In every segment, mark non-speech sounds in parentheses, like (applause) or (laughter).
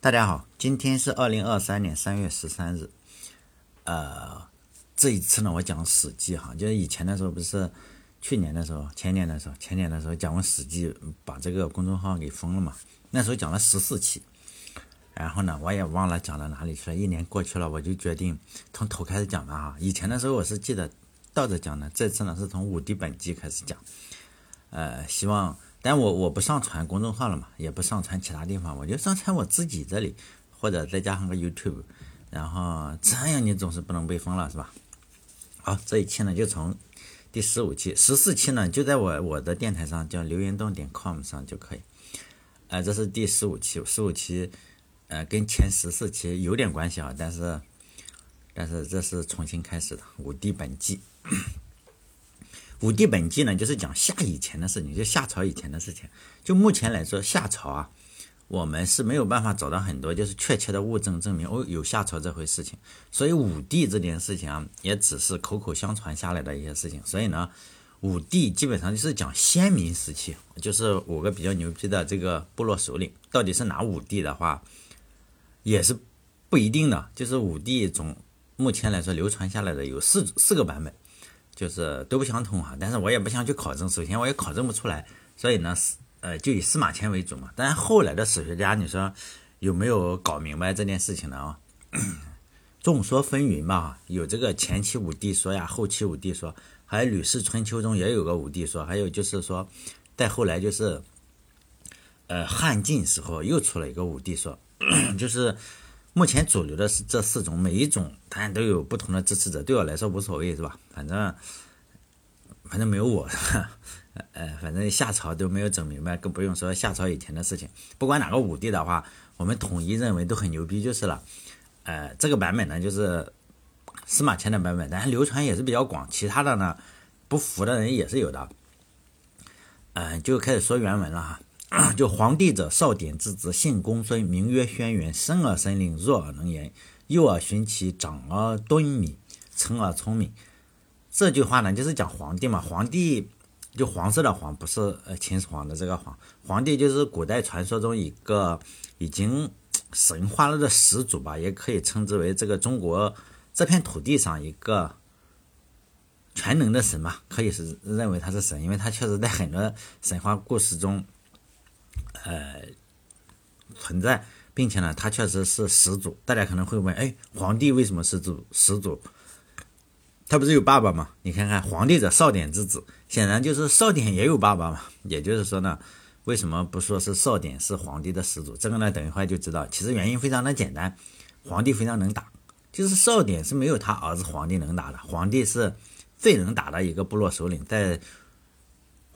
大家好，今天是二零二三年三月十三日。呃，这一次呢，我讲《史记》哈，就是以前的时候不是去年的时候、前年的时候、前年的时候讲完《史记》，把这个公众号给封了嘛。那时候讲了十四期，然后呢，我也忘了讲到哪里去了。一年过去了，我就决定从头开始讲吧哈。以前的时候我是记得倒着讲的，这次呢是从《武帝本纪》开始讲。呃，希望。但我我不上传公众号了嘛，也不上传其他地方，我就上传我自己这里，或者再加上个 YouTube，然后这样你总是不能被封了是吧？好，这一期呢就从第十五期、十四期呢就在我我的电台上叫留言洞点 com 上就可以。呃，这是第十五期，十五期呃跟前十四期有点关系啊，但是但是这是重新开始的《五帝本纪》。武帝本纪呢，就是讲夏以前的事情，就夏朝以前的事情。就目前来说，夏朝啊，我们是没有办法找到很多就是确切的物证证明哦有夏朝这回事情。所以武帝这件事情啊，也只是口口相传下来的一些事情。所以呢，武帝基本上就是讲先民时期，就是五个比较牛逼的这个部落首领，到底是哪五帝的话，也是不一定的。就是武帝总目前来说流传下来的有四四个版本。就是都不相同哈，但是我也不想去考证，首先我也考证不出来，所以呢，呃，就以司马迁为主嘛。但是后来的史学家，你说有没有搞明白这件事情呢？啊，(coughs) 众说纷纭吧，有这个前期武帝说呀，后期武帝说，还有《吕氏春秋》中也有个武帝说，还有就是说，再后来就是，呃，汉晋时候又出了一个武帝说，(coughs) 就是。目前主流的是这四种，每一种当然都有不同的支持者，对我来说无所谓，是吧？反正反正没有我，(laughs) 呃，反正夏朝都没有整明白，更不用说夏朝以前的事情。不管哪个武帝的话，我们统一认为都很牛逼就是了。呃，这个版本呢就是司马迁的版本，但是流传也是比较广，其他的呢不服的人也是有的。嗯，就开始说原文了哈。就皇帝者，少典之子，姓公孙，名曰轩辕，生而神灵，弱而能言，幼而循其，长而敦敏，成而聪明。这句话呢，就是讲皇帝嘛。皇帝就黄色的黄，不是呃秦始皇的这个皇。皇帝就是古代传说中一个已经神化了的始祖吧，也可以称之为这个中国这片土地上一个全能的神嘛，可以是认为他是神，因为他确实在很多神话故事中。呃，存在，并且呢，他确实是始祖。大家可能会问，哎，皇帝为什么是祖始祖？他不是有爸爸吗？你看看，皇帝者，少典之子，显然就是少典也有爸爸嘛。(laughs) 也就是说呢，为什么不说是少典是皇帝的始祖？这个呢，等一会儿就知道。其实原因非常的简单，皇帝非常能打，就是少典是没有他儿子皇帝能打的。皇帝是最能打的一个部落首领，在。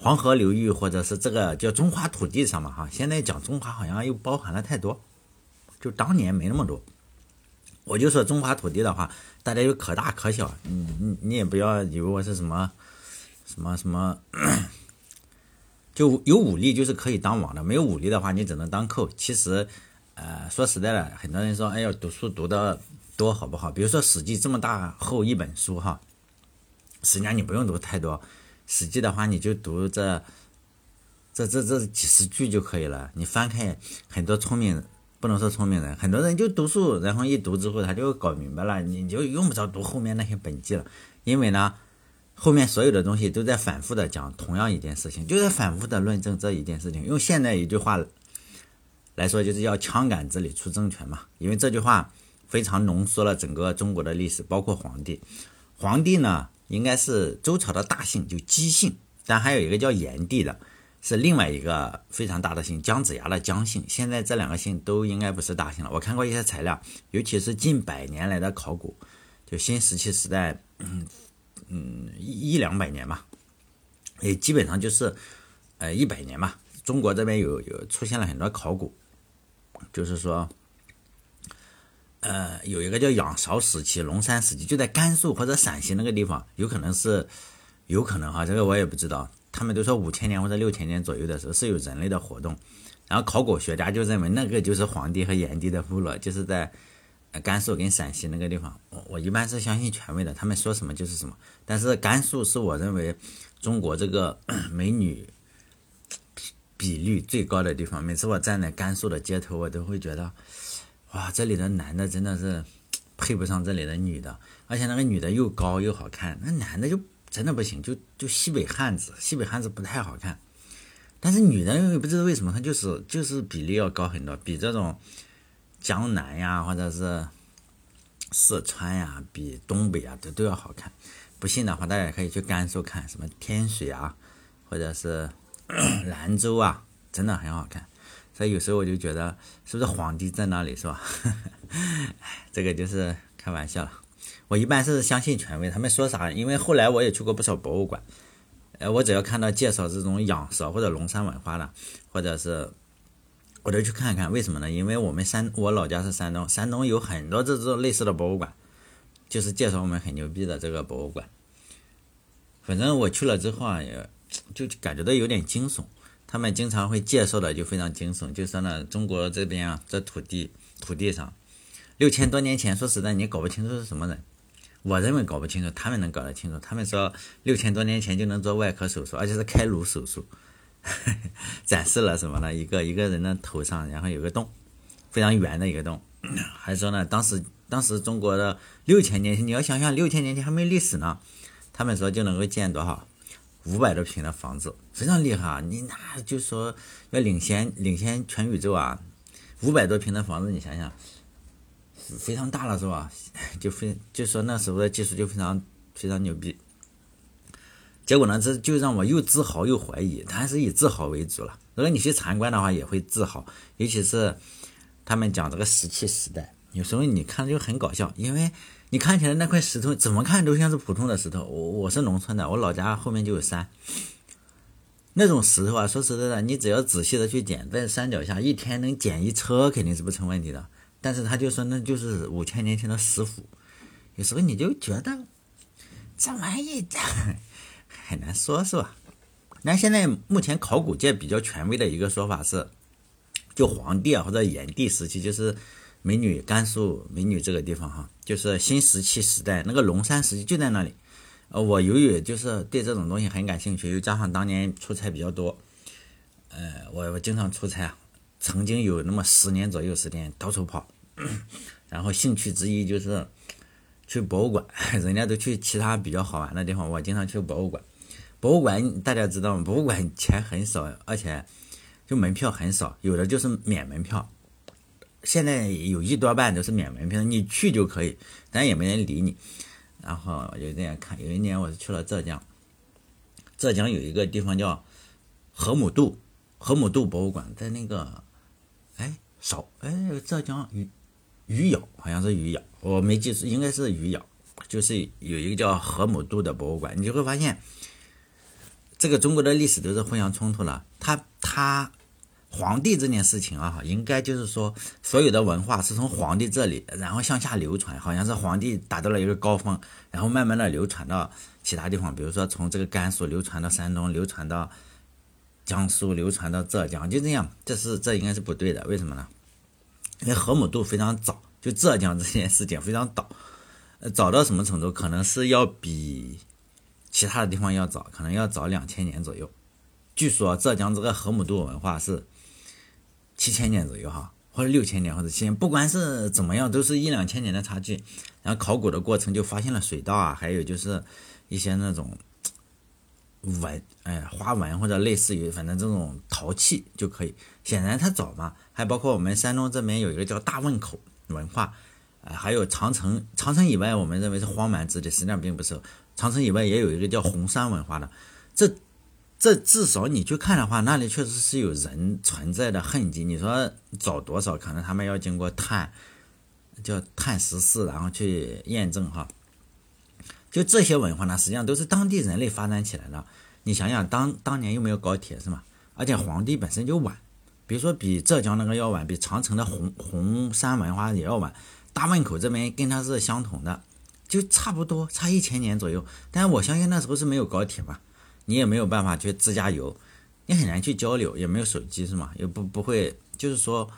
黄河流域或者是这个叫中华土地上嘛，哈，现在讲中华好像又包含了太多，就当年没那么多。我就说中华土地的话，大家又可大可小，你你你也不要以为我是什么什么什么，就有武力就是可以当王的，没有武力的话你只能当寇。其实，呃，说实在的，很多人说，哎呀，读书读的多好不好？比如说《史记》这么大厚一本书，哈，实际上你不用读太多。史记的话，你就读这这这这几十句就可以了。你翻开很多聪明，不能说聪明人，很多人就读书，然后一读之后他就搞明白了，你就用不着读后面那些本纪了。因为呢，后面所有的东西都在反复的讲同样一件事情，就在反复的论证这一件事情。用现在一句话来说，就是要枪杆子里出政权嘛。因为这句话非常浓缩了整个中国的历史，包括皇帝。皇帝呢？应该是周朝的大姓，就姬姓，但还有一个叫炎帝的，是另外一个非常大的姓，姜子牙的姜姓。现在这两个姓都应该不是大姓了。我看过一些材料，尤其是近百年来的考古，就新石器时代，嗯嗯一一两百年吧，也基本上就是呃一百年吧。中国这边有有出现了很多考古，就是说。呃，有一个叫仰韶时期、龙山时期，就在甘肃或者陕西那个地方，有可能是，有可能哈，这个我也不知道。他们都说五千年或者六千年左右的时候是有人类的活动，然后考古学家就认为那个就是黄帝和炎帝的部落，就是在甘肃跟陕西那个地方。我我一般是相信权威的，他们说什么就是什么。但是甘肃是我认为中国这个 (coughs) 美女。(coughs) 比率最高的地方。每次我站在甘肃的街头，我都会觉得，哇，这里的男的真的是配不上这里的女的，而且那个女的又高又好看，那男的就真的不行，就就西北汉子，西北汉子不太好看。但是女的又不知道为什么，她就是就是比例要高很多，比这种江南呀，或者是四川呀，比东北啊都都要好看。不信的话，大家可以去甘肃看，什么天水啊，或者是 (coughs) 兰州啊，真的很好看。所以有时候我就觉得，是不是皇帝在那里，是吧？(laughs) 这个就是开玩笑了。我一般是相信权威，他们说啥，因为后来我也去过不少博物馆。呃，我只要看到介绍这种仰韶或者龙山文化的，或者是，我都去看看。为什么呢？因为我们山，我老家是山东，山东有很多这种类似的博物馆，就是介绍我们很牛逼的这个博物馆。反正我去了之后啊，也 (tsk) 就感觉到有点惊悚。他们经常会介绍的就非常惊悚，就说呢，中国这边啊，这土地土地上，六千多年前，说实在，你搞不清楚是什么人。我认为搞不清楚，他们能搞得清楚。他们说六千多年前就能做外科手术，而且是开颅手术，(laughs) 展示了什么呢？一个一个人的头上，然后有个洞，非常圆的一个洞。还说呢，当时当时中国的六千年前，你要想想六千年前还没历史呢，他们说就能够建多少五百多平的房子，非常厉害啊！你那就说要领先领先全宇宙啊，五百多平的房子，你想想。非常大了是吧？(laughs) 就非就说那时候的技术就非常非常牛逼。结果呢，这就让我又自豪又怀疑。他还是以自豪为主了。如果你去参观的话，也会自豪。尤其是他们讲这个石器时代，有时候你看就很搞笑，因为你看起来那块石头怎么看都像是普通的石头。我我是农村的，我老家后面就有山，那种石头啊，说实在的，你只要仔细的去捡，在山脚下一天能捡一车肯定是不成问题的。但是他就说那就是五千年前的石斧，有时候你就觉得这玩意 (laughs) 很难说，是吧？那现在目前考古界比较权威的一个说法是，就黄帝啊或者炎帝时期，就是美女甘肃美女这个地方哈，就是新石器时代那个龙山时期就在那里。呃，我由于就是对这种东西很感兴趣，又加上当年出差比较多，呃，我我经常出差。曾经有那么十年左右时间到处跑，(coughs) 然后兴趣之一就是去博物馆。(laughs) 人家都去其他比较好玩的地方，我经常去博物馆。博物馆大家知道吗？博物馆钱很少，而且就门票很少，有的就是免门票。现在有一多半都是免门票，你去就可以，但也没人理你。然后我就这样看，有一年我是去了浙江，浙江有一个地方叫河姆渡，河姆渡博物馆在那个。哎，少哎，浙江余余姚好像是余姚，我没记住，应该是余姚，就是有一个叫河姆渡的博物馆，你就会发现，这个中国的历史都是互相冲突了。他他皇帝这件事情啊，应该就是说，所有的文化是从皇帝这里，然后向下流传，好像是皇帝达到了一个高峰，然后慢慢的流传到其他地方，比如说从这个甘肃流传到山东，流传到。江苏流传到浙江，就这样，这是这应该是不对的，为什么呢？因为河姆渡非常早，就浙江这件事情非常早，呃，早。到什么程度？可能是要比其他的地方要早，可能要早两千年左右。据说浙江这个河姆渡文化是七千年左右哈，或者六千年或者七千，不管是怎么样，都是一两千年的差距。然后考古的过程就发现了水稻啊，还有就是一些那种。纹，哎，花纹或者类似于，反正这种陶器就可以。显然它早嘛，还包括我们山东这边有一个叫大汶口文化，呃，还有长城，长城以外我们认为是荒蛮之地，实际上并不是。长城以外也有一个叫红山文化的，这这至少你去看的话，那里确实是有人存在的痕迹。你说早多少？可能他们要经过碳，叫碳十四，然后去验证哈。就这些文化呢，实际上都是当地人类发展起来的。你想想，当当年又没有高铁是吗？而且皇帝本身就晚，比如说比浙江那个要晚，比长城的红红山文化也要晚。大汶口这边跟它是相同的，就差不多差一千年左右。但是我相信那时候是没有高铁嘛，你也没有办法去自驾游，你很难去交流，也没有手机是吗？也不不会，就是说，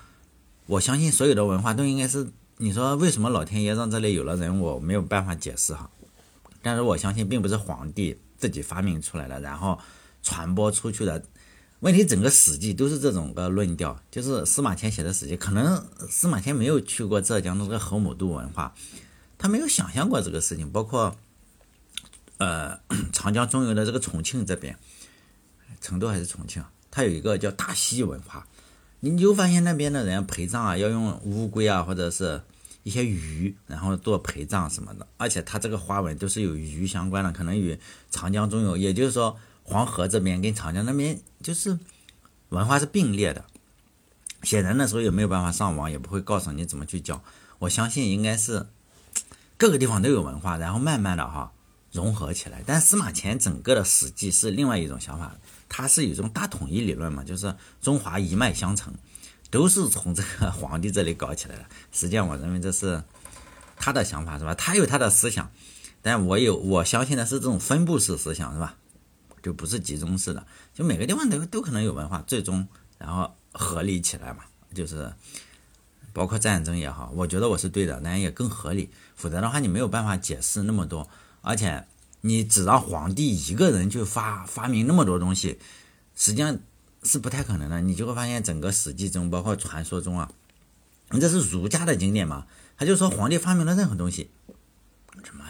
我相信所有的文化都应该是，你说为什么老天爷让这里有了人，我没有办法解释哈。但是我相信，并不是皇帝自己发明出来的，然后传播出去的，问题整个《史记》都是这种个论调，就是司马迁写的《史记》，可能司马迁没有去过浙江的这个河姆渡文化，他没有想象过这个事情。包括，呃，长江中游的这个重庆这边，(coughs) 成都还是重庆，它有一个叫大溪文化，你就发现那边的人陪葬啊，要用乌龟啊，或者是一些鱼，然后做陪葬什么的，而且它这个花纹都是有鱼相关的，可能与长江中游，也就是说。黄河这边跟长江那边就是文化是并列的，显然那时候也没有办法上网，也不会告诉你怎么去教。我相信应该是各个地方都有文化，然后慢慢的哈融合起来。但司马迁整个的《史记》是另外一种想法，他是有一种大统一理论嘛，就是中华一脉相承，都是从这个 (laughs) 皇帝这里搞起来的。实际上，我认为这是他的想法是吧？他有他的思想，但我有我相信的是这种分布式思想是吧？就不是集中式的，就每个地方都都可能有文化，最终然后合理起来嘛，就是包括战争也好，我觉得我是对的，但也更合理，否则的话你没有办法解释那么多，而且你只让皇帝一个人去发发明那么多东西，实际上是不太可能的，你就会发现整个史记中，包括传说中啊，你这是儒家的经典嘛，他就说皇帝发明了任何东西，什么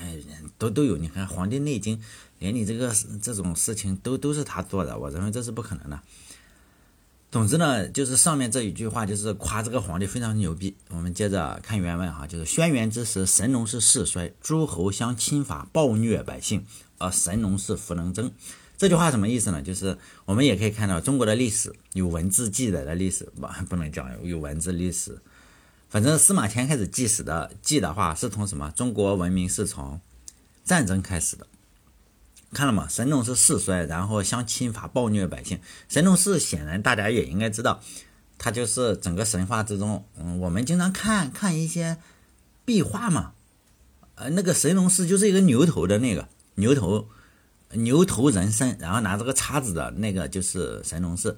都都有，你看《黄帝内经》。连你这个这种事情都都是他做的，我认为这是不可能的。总之呢，就是上面这一句话就是夸这个皇帝非常牛逼。我们接着看原文哈，就是轩辕之时，神农氏世衰，诸侯相侵伐，暴虐百姓，而神农氏弗能争。这句话什么意思呢？就是我们也可以看到中国的历史有文字记载的历史，不不能讲有文字历史。反正司马迁开始记史的记的话，是从什么？中国文明是从战争开始的。看了吗？神农是世衰，然后相侵伐，暴虐百姓。神农氏显然大家也应该知道，他就是整个神话之中，嗯，我们经常看看一些壁画嘛，呃，那个神农氏就是一个牛头的那个牛头，牛头人身，然后拿着个叉子的那个就是神农氏。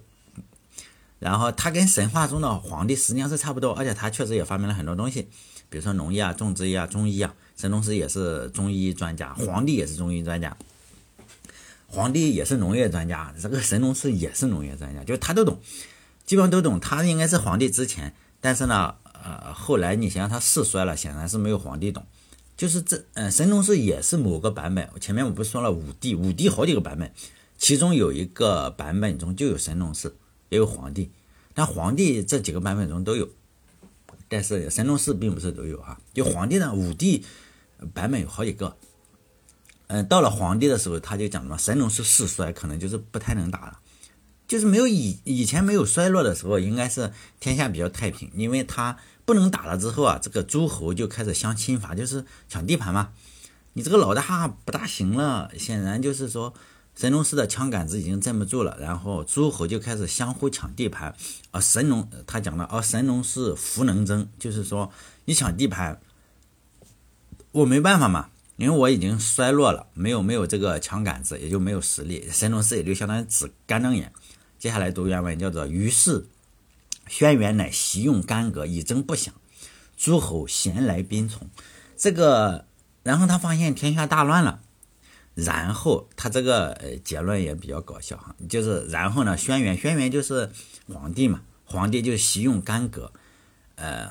然后他跟神话中的皇帝实际上是差不多，而且他确实也发明了很多东西，比如说农业啊、种植业啊、中医啊。神农氏也是中医专家，皇帝也是中医专家。皇帝也是农业专家，这个神农氏也是农业专家，就他都懂，基本上都懂。他应该是皇帝之前，但是呢，呃，后来你想想他世衰了，显然是没有皇帝懂。就是这，嗯，神农氏也是某个版本。前面我不是说了五帝，五帝好几个版本，其中有一个版本中就有神农氏，也有皇帝，但皇帝这几个版本中都有，但是神农氏并不是都有哈。就皇帝呢，五帝版本有好几个。嗯，到了皇帝的时候，他就讲什么神农氏世衰，可能就是不太能打了，就是没有以以前没有衰落的时候，应该是天下比较太平，因为他不能打了之后啊，这个诸侯就开始相侵伐，就是抢地盘嘛。你这个老大不大行了，显然就是说神农氏的枪杆子已经镇不住了，然后诸侯就开始相互抢地盘。而神农他讲的，而神农氏福能争，就是说你抢地盘，我没办法嘛。因为我已经衰落了，没有没有这个枪杆子，也就没有实力。神农氏也就相当于指干瞪眼。接下来读原文，叫做：“于是，轩辕乃习用干戈以征不祥，诸侯咸来宾从。”这个，然后他发现天下大乱了，然后他这个呃结论也比较搞笑哈，就是然后呢，轩辕轩辕就是皇帝嘛，皇帝就习用干戈，呃，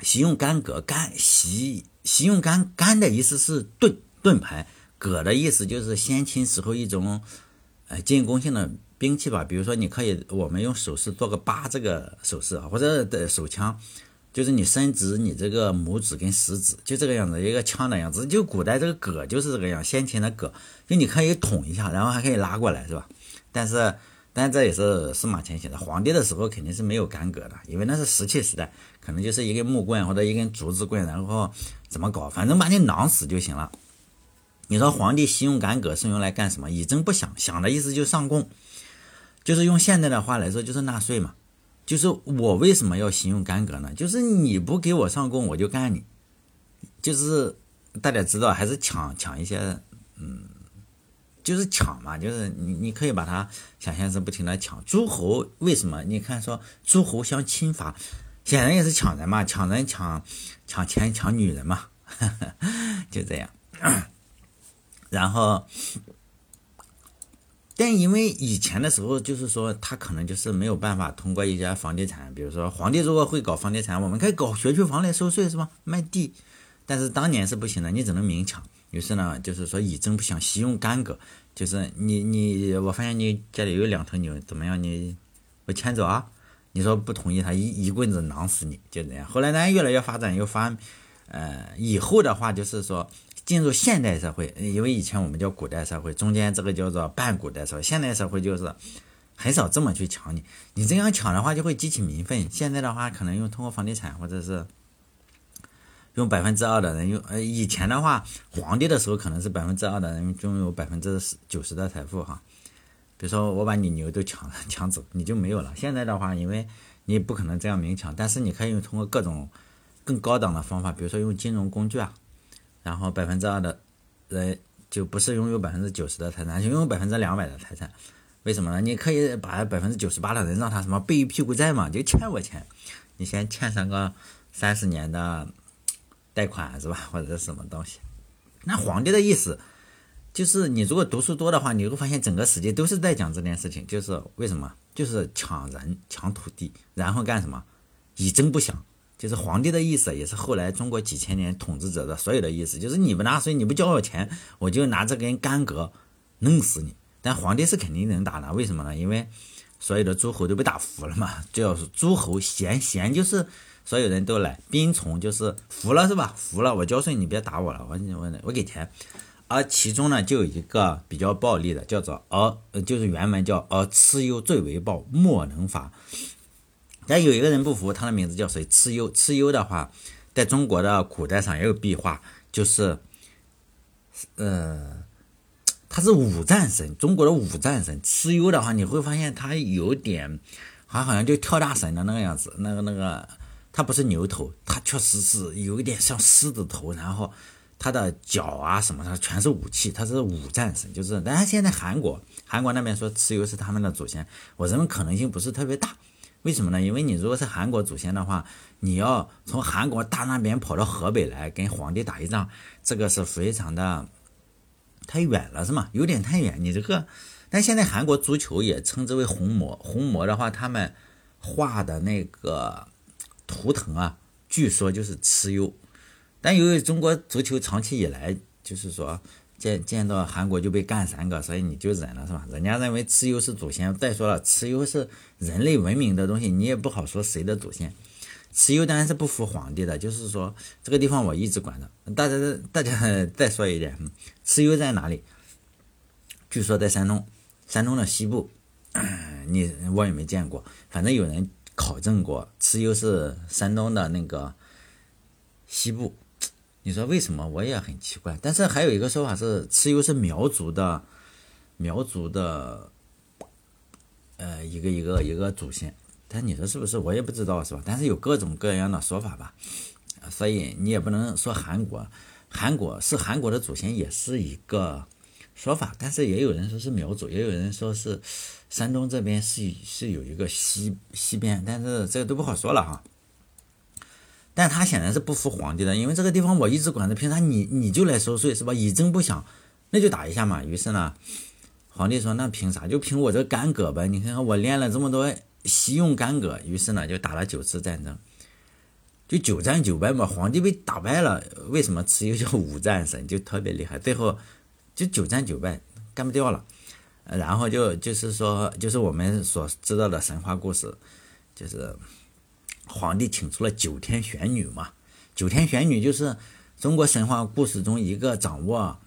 习用干戈干习。习用干干的意思是盾盾牌，戈的意思就是先秦时候一种呃进攻性的兵器吧。比如说，你可以我们用手势做个八这个手势啊，或者的手枪，就是你伸直你这个拇指跟食指，就这个样子，一个枪的样子。就古代这个戈就是这个样，先秦的戈，就你可以捅一下，然后还可以拉过来，是吧？但是。但这也是司马迁写的。皇帝的时候肯定是没有干戈的，因为那是石器时代，可能就是一根木棍或者一根竹子棍，然后怎么搞，反正把你囊死就行了。你说皇帝习用干戈是用来干什么？以征不饷，饷的意思就是上贡，就是用现在的话来说就是纳税嘛。就是我为什么要习用干戈呢？就是你不给我上贡，我就干你。就是大家知道，还是抢抢一些，嗯。就是抢嘛，就是你你可以把它想象是不停的抢诸侯。为什么？你看说诸侯相侵伐，显然也是抢人嘛，抢人抢抢钱抢女人嘛，(laughs) 就这样。(coughs) 然后但因为以前的时候，就是说他可能就是没有办法通过一些房地产，比如说皇帝如果会搞房地产，我们可以搞学区房来收税是吧？卖地，但是当年是不行的，你只能明抢。于是呢，就是说以征不饷，习用干戈，就是你你，我发现你家里有两头牛，怎么样？你我牵走啊？你说不同意，他一一棍子囊死你，就这样。后来呢，越来越发展，又发，呃，以后的话就是说。进入现代社会，因为以前我们叫古代社会，中间这个叫做半古代社会。现代社会就是很少这么去抢你，你这样抢的话就会激起民愤。现在的话，可能用通过房地产，或者是用百分之二的人用。呃，以前的话，皇帝的时候可能是百分之二的人拥有百分之九十的财富哈。比如说我把你牛都抢了抢走，你就没有了。现在的话，因为你不可能这样明抢，但是你可以用通过各种更高档的方法，比如说用金融工具啊。然后百分之二的人就不是拥有百分之九十的财产，就拥有百分之两百的财产。为什么呢？你可以把百分之九十八的人让他什么背一屁股债嘛，就欠我钱，你先欠上个三十年的贷款是吧，或者是什么东西？那皇帝的意思就是，你如果读书多的话，你会发现整个世界都是在讲这件事情，就是为什么？就是抢人、抢土地，然后干什么？以征不饷。就是皇帝的意思，也是后来中国几千年统治者的所有的意思，就是你不纳税，你不交我钱，我就拿这根干戈弄死你。但皇帝是肯定能打的，为什么呢？因为所有的诸侯都被打服了嘛。就是诸侯贤贤，就是所有人都来，兵从就是服了是吧？服了，我交税，你别打我了，我我我给钱。而其中呢，就有一个比较暴力的，叫做而就是原文叫而蚩尤最为暴，莫能伐。但有一个人不服，他的名字叫谁？蚩尤。蚩尤的话，在中国的古代上也有壁画，就是，呃，他是五战神，中国的五战神。蚩尤的话，你会发现他有点，他好像就跳大神的那个样子。那个那个，他不是牛头，他确实是有一点像狮子头，然后他的脚啊什么的全是武器，他是五战神。就是，但是现在韩国，韩国那边说蚩尤是他们的祖先，我认为可能性不是特别大。为什么呢？因为你如果是韩国祖先的话，你要从韩国大那边跑到河北来跟皇帝打一仗，这个是非常的太远了，是吗？有点太远。你这个，但现在韩国足球也称之为红魔，红魔的话，他们画的那个图腾啊，据说就是蚩尤。但由于中国足球长期以来就是说。见见到韩国就被干三个，所以你就忍了是吧？人家认为蚩尤是祖先，再说了，蚩尤是人类文明的东西，你也不好说谁的祖先。蚩尤当然是不服皇帝的，就是说这个地方我一直管的。大家大家再说一点，蚩尤在哪里？据说在山东，山东的西部，你我也没见过，反正有人考证过，蚩尤是山东的那个西部。(tsk) 你说为什么？我也很奇怪。但是还有一个说法是，蚩尤是苗族的，苗族的，呃，一个一个一个祖先。但你说是不是？我也不知道，是吧？但是有各种各样的说法吧。所以你也不能说韩国，韩国是韩国的祖先，也是一个说法。但是也有人说是苗族，也有人说是山东这边是是有一个西西边，但是这个都不好说了哈。但他显然是不服皇帝的，因为这个地方我一直管着，凭啥你你就来收税是吧？以征不响，那就打一下嘛。于是呢，皇帝说那凭啥？就凭我这干戈呗。你看看我练了这么多习用干戈，于是呢就打了九次战争，就九战九败嘛。皇帝被打败了，为什么蚩尤叫五战神就特别厉害？最后就九战九败，干不掉了。然后就就是说，就是我们所知道的神话故事，就是。皇帝请出了九天玄女嘛？九天玄女就是中国神话故事中一个掌握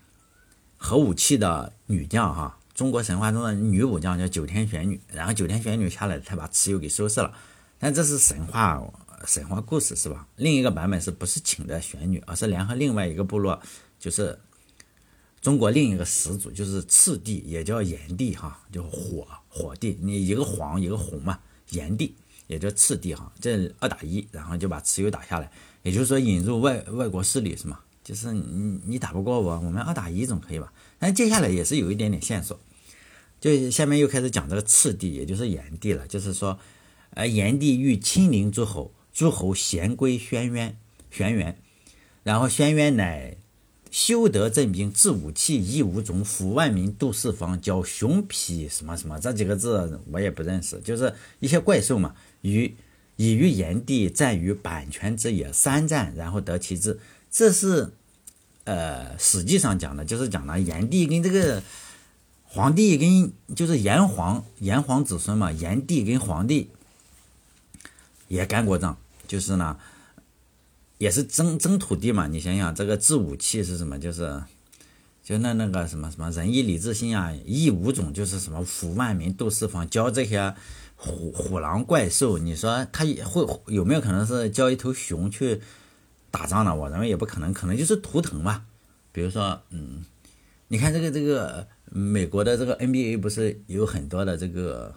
核武器的女将哈。中国神话中的女武将叫九天玄女，然后九天玄女下来才把蚩尤给收拾了。但这是神话神话故事是吧？另一个版本是不是请的玄女，而是联合另外一个部落，就是中国另一个始祖，就是赤帝，也叫炎帝哈，叫火火帝。你一个黄一个红嘛，炎帝。也叫赤帝哈，这二打一，然后就把蚩尤打下来，也就是说引入外外国势力是吗？就是你你打不过我，我们二打一总可以吧？但接下来也是有一点点线索，就下面又开始讲这个赤帝，也就是炎帝了，就是说，呃，炎帝欲亲临诸侯，诸侯咸归轩辕，轩辕，然后轩辕乃修德镇兵，治武器，夷吾种，抚万民，度四方，教雄罴什么什么这几个字我也不认识，就是一些怪兽嘛。与以于炎帝战于阪泉之野，三战，然后得其志。这是呃史记上讲的，就是讲了炎帝跟这个皇帝跟就是炎黄炎黄子孙嘛，炎帝跟皇帝也干过仗，就是呢。也是争争土地嘛，你想想这个制武器是什么？就是，就那那个什么什么仁义礼智信啊，义五种就是什么抚万民度四方，教这些虎虎狼怪兽。你说他也会有没有可能是教一头熊去打仗呢？我认为也不可能，可能就是图腾吧。比如说，嗯，你看这个这个美国的这个 NBA 不是有很多的这个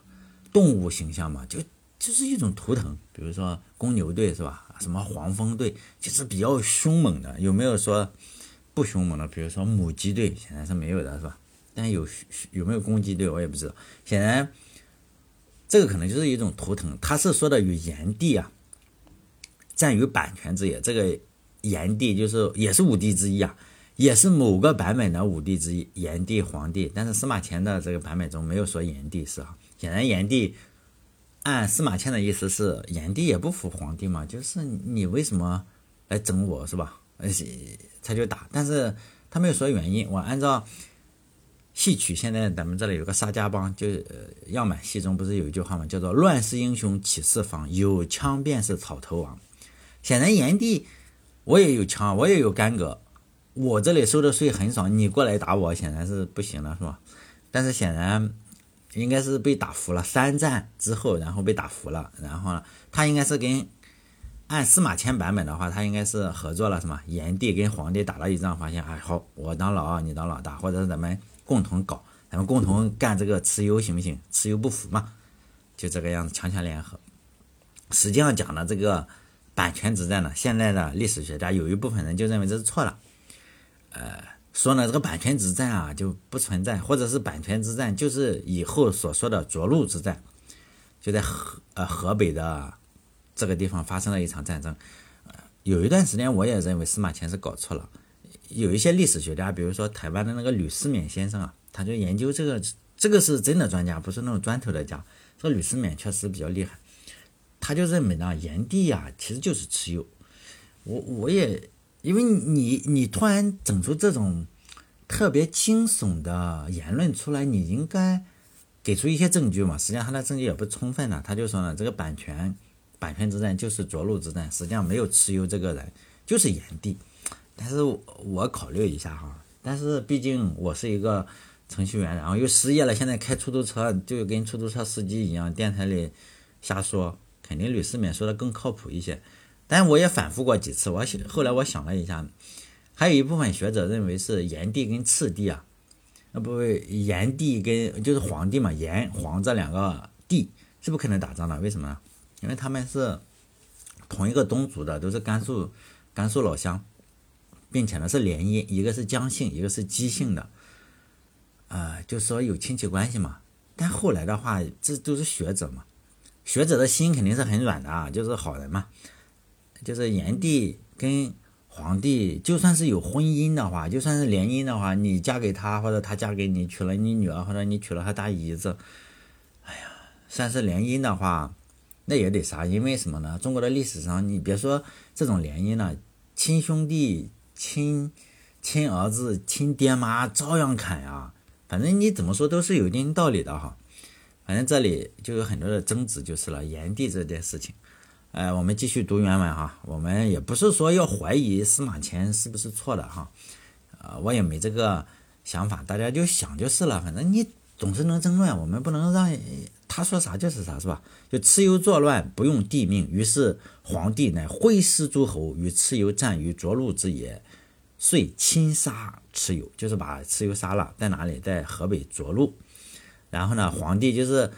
动物形象嘛？就就是一种图腾，比如说公牛队是吧？什么黄蜂队就是比较凶猛的，有没有说不凶猛的？比如说母鸡队，显然是没有的，是吧？但有有没有公鸡队，我也不知道。显然，这个可能就是一种图腾。他是说的与炎帝啊，占于版权之野。这个炎帝就是也是五帝之一啊，也是某个版本的五帝之一，炎帝、黄帝。但是司马迁的这个版本中没有说炎帝是啊，显然炎帝。按司马迁的意思是，炎帝也不服皇帝嘛，就是你为什么来整我是吧？呃，他就打，但是他没有说原因。我按照戏曲，现在咱们这里有个沙家浜，就呃样板戏中不是有一句话嘛，叫做“乱世英雄起四方，有枪便是草头王”。显然炎帝我也有枪，我也有干戈，我这里收的税很少，你过来打我显然是不行了，是吧？但是显然。应该是被打服了，三战之后，然后被打服了，然后呢，他应该是跟按司马迁版本的话，他应该是合作了，什么炎帝跟皇帝打了一仗，发现哎好，我当老二，你当老大，或者是咱们共同搞，咱们共同干这个蚩尤行不行？蚩尤不服嘛，就这个样子强强联合。实际上讲的这个版权之战呢，现在的历史学家有一部分人就认为这是错了，呃。说呢，这个版权之战啊就不存在，或者是版权之战就是以后所说的涿鹿之战，就在河呃河北的这个地方发生了一场战争。有一段时间我也认为司马迁是搞错了。有一些历史学家，比如说台湾的那个吕思勉先生啊，他就研究这个，这个是真的专家，不是那种砖头的家。这个吕思勉确实比较厉害，他就认为呢，炎帝呀其实就是蚩尤。我我也。因为你你突然整出这种特别惊悚的言论出来，你应该给出一些证据嘛？实际上他的证据也不充分呢。他就说呢，这个版权版权之战就是涿鹿之战，实际上没有蚩尤这个人，就是炎帝。但是我考虑一下哈，但是毕竟我是一个程序员，然后又失业了，现在开出租车就跟出租车司机一样，电台里瞎说，肯定吕思勉说的更靠谱一些。但我也反复过几次，我想后来我想了一下，还有一部分学者认为是炎帝跟赤帝啊，啊不，炎帝跟就是黄帝嘛，炎黄这两个帝是不可能打仗的，为什么呢？因为他们是同一个宗族的，都是甘肃甘肃老乡，并且呢是联姻，一个是姜姓，一个是姬姓的，啊，就说有亲戚关系嘛。但后来的话，这都是学者嘛，学者的心肯定是很软的啊，就是好人嘛。就是炎帝跟黄帝，就算是有婚姻的话，就算是联姻的话，你嫁给他，或者他嫁给你，娶了你女儿，或者你娶了他大姨子，哎呀，算是联姻的话，那也得杀，因为什么呢？中国的历史上，你别说这种联姻了，亲兄弟、亲亲儿子、亲爹妈照样砍呀。反正你怎么说都是有一定道理的哈。反正这里就有很多的争执，就是了炎帝这件事情。哎，我们继续读原文哈。我们也不是说要怀疑司马迁是不是错的哈，呃，我也没这个想法，大家就想就是了。反正你总是能争论，我们不能让他说啥就是啥，是吧？就蚩尤作乱，不用帝命，于是皇帝乃挥师诸侯，与蚩尤战于涿鹿之野，遂亲杀蚩尤，就是把蚩尤杀了，在哪里？在河北涿鹿。然后呢，皇帝就是。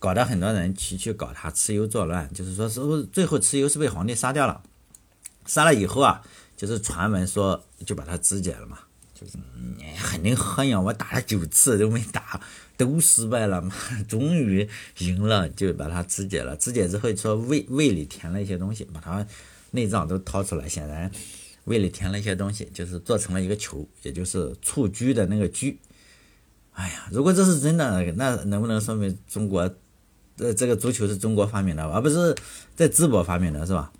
搞得很多人去去搞他，蚩尤作乱，就是说是最后蚩尤是被皇帝杀掉了，杀了以后啊，就是传闻说就把他肢解了嘛，就是你肯定恨呀，我打了九次都没打，都失败了嘛，终于赢了，就把他肢解了，肢解之后说胃胃里填了一些东西，把他内脏都掏出来，显然胃里填了一些东西，就是做成了一个球，也就是蹴鞠的那个鞠。哎呀，如果这是真的，那能不能说明中国，呃，这个足球是中国发明的，而不是在淄博发明的，是吧？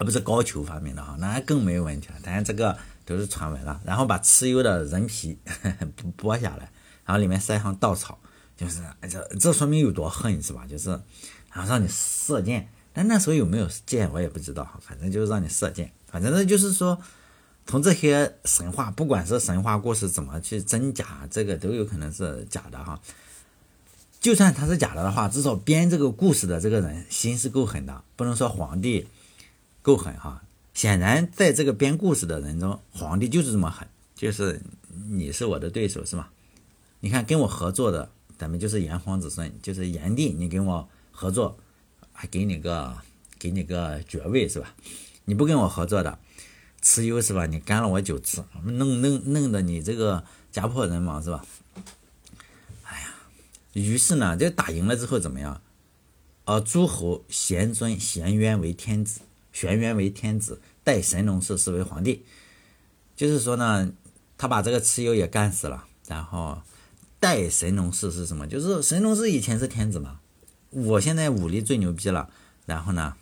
而不是高俅发明的哈，那更没有问题了。当然这个都是传闻了。然后把蚩尤的人皮 (laughs) 剥下来，然后里面塞上稻草，就是这这说明有多恨是吧？就是然后让你射箭，但那时候有没有箭我也不知道哈，反正就是让你射箭。反正呢就是说，从这些神话，不管是神话故事怎么去真假，这个都有可能是假的哈。就算他是假的的话，至少编这个故事的这个人心是够狠的，不能说皇帝。够狠哈！显然，在这个编故事的人中，皇帝就是这么狠，就是你是我的对手，是吧？你看，跟我合作的，咱们就是炎黄子孙，就是炎帝，你跟我合作，还给你个给你个爵位，是吧？你不跟我合作的，蚩尤是吧？你干了我九次，弄弄弄得你这个家破人亡，是吧？于是呢，这打赢了之后怎么样？呃，诸侯咸尊咸渊为天子。玄渊为天子，代神农氏是为皇帝，就是说呢，他把这个蚩尤也干死了，然后代神农氏是什么？就是神农氏以前是天子嘛，我现在武力最牛逼了，然后呢，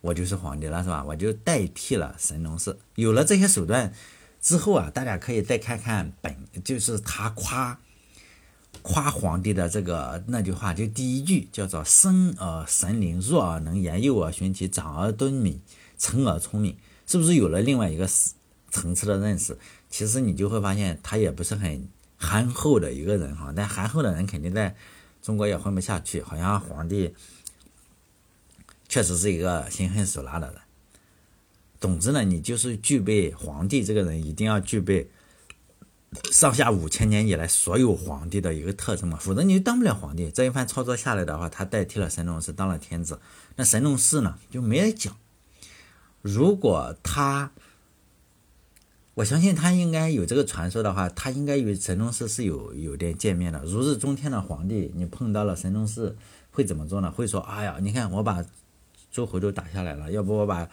我就是皇帝了，是吧？我就代替了神农氏。有了这些手段之后啊，大家可以再看看本，就是他夸。夸皇帝的这个那句话，就第一句叫做“生而神灵，弱而能言，幼而循其，长而敦敏，成而聪明”，是不是有了另外一个层次的认识？其实你就会发现，他也不是很憨厚的一个人哈。但憨厚的人肯定在中国也混不下去。好像皇帝确实是一个心狠手辣的人。总之呢，你就是具备皇帝这个人，一定要具备。上下五千年以来所有皇帝的一个特征嘛，否则你就当不了皇帝。这一番操作下来的话，他代替了神农氏当了天子。那神农氏呢，就没人讲。如果他，我相信他应该有这个传说的话，他应该与神农氏是有有点见面的。如日中天的皇帝，你碰到了神农氏会怎么做呢？会说：“哎呀，你看我把诸侯都打下来了，要不我把。”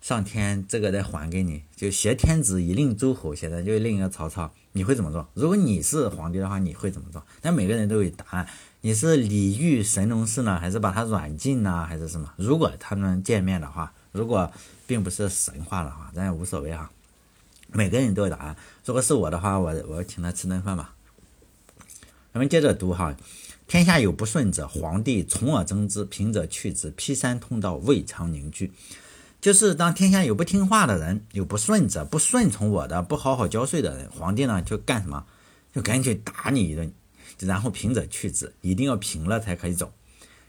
上天这个再还给你，就挟天子以令诸侯，现在就另一个曹操，你会怎么做？如果你是皇帝的话，你会怎么做？但每个人都有答案。你是礼遇神农氏呢，还是把他软禁呢，还是什么？如果他们见面的话，如果并不是神话的话，咱也无所谓啊。每个人都有答案。如果是我的话，我我请他吃顿饭吧。咱们接着读哈，天下有不顺者，皇帝从而争之，平者去之，劈山通道，未尝凝聚。就是当天下有不听话的人，有不顺者，不顺从我的，不好好交税的人，皇帝呢就干什么？就赶紧打你一顿，然后平者去之，一定要平了才可以走。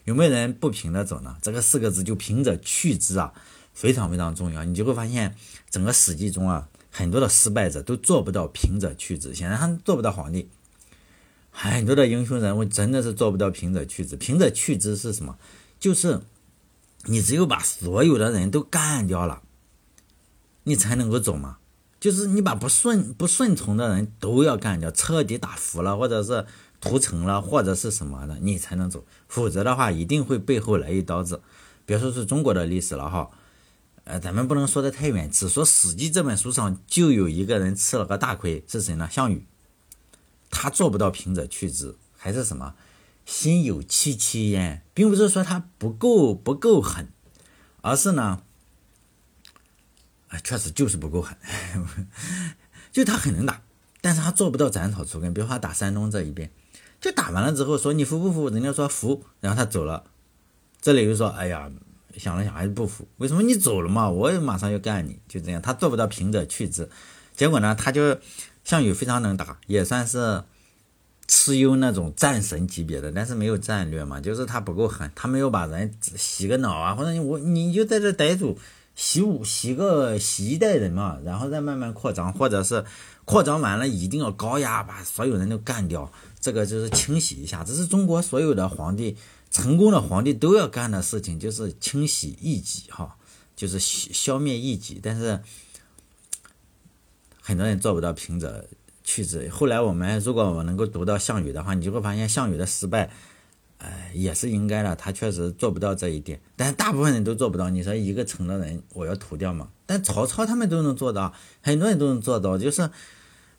有没有人不平的走呢？这个四个字就平者去之啊，非常非常重要。你就会发现，整个史记中啊，很多的失败者都做不到平者去之，显然他们做不到皇帝。很多的英雄人物真的是做不到平者去之。平者去之是什么？就是。你只有把所有的人都干掉了，你才能够走嘛。就是你把不顺不顺从的人都要干掉，彻底打服了，或者是屠城了，或者是什么的，你才能走。否则的话，一定会背后来一刀子。别说是中国的历史了哈，呃，咱们不能说的太远，只说《史记》这本书上就有一个人吃了个大亏，是谁呢？项羽，他做不到平者去之，还是什么？心有戚戚焉，并不是说他不够不够狠，而是呢，啊，确实就是不够狠，(laughs) 就他很能打，但是他做不到斩草除根。比如他打山东这一边，就打完了之后说你服不服？人家说服，然后他走了，这里又说哎呀，想了想还是不服。为什么你走了嘛？我也马上要干你，就这样，他做不到平者去之。结果呢，他就项羽非常能打，也算是。蚩尤那种战神级别的，但是没有战略嘛，就是他不够狠，他没有把人洗个脑啊，或者你我你就在这待住，洗五洗个洗一代人嘛，然后再慢慢扩张，或者是扩张完了一定要高压把所有人都干掉，这个就是清洗一下，这是中国所有的皇帝成功的皇帝都要干的事情，就是清洗异己哈，就是消灭异己，但是很多人做不到平者。去之。后来我们如果我能够读到项羽的话，你就会发现项羽的失败，呃，也是应该的。他确实做不到这一点，但是大部分人都做不到。你说一个城的人，我要屠掉吗？但曹操他们都能做到，很多人都能做到，就是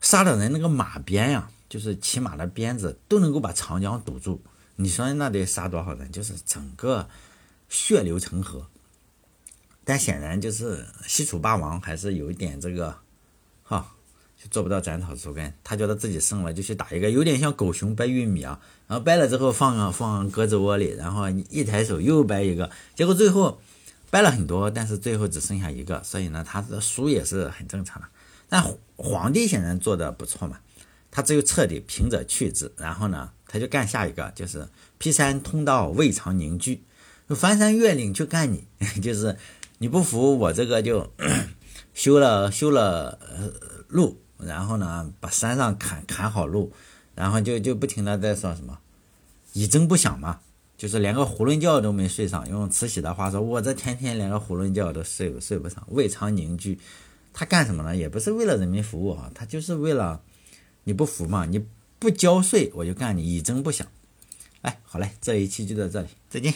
杀的人那个马鞭呀，就是骑马的鞭子都能够把长江堵住。你说那得杀多少人？就是整个血流成河。但显然就是西楚霸王还是有一点这个，哈。就做不到斩草除根，他觉得自己胜了，就去打一个，有点像狗熊掰玉米啊，然后掰了之后放放鸽子窝里，然后你一抬手又掰一个，结果最后掰了很多，但是最后只剩下一个，所以呢，他的输也是很正常的。但皇帝显然做的不错嘛，他只有彻底平者去之，然后呢，他就干下一个，就是劈山通道未尝凝聚，翻山越岭去干你，(laughs) 就是你不服我这个就 (coughs) 修了修了路。然后呢，把山上砍砍好路，然后就就不停的在说什么，一针不响嘛，就是连个囫囵觉都没睡上。用慈禧的话说，我这天天连个囫囵觉都睡睡不上，未尝凝聚。他干什么呢？也不是为了人民服务啊，他就是为了你不服嘛，你不交税我就干你，一针不响。哎，好嘞，这一期就到这里，再见。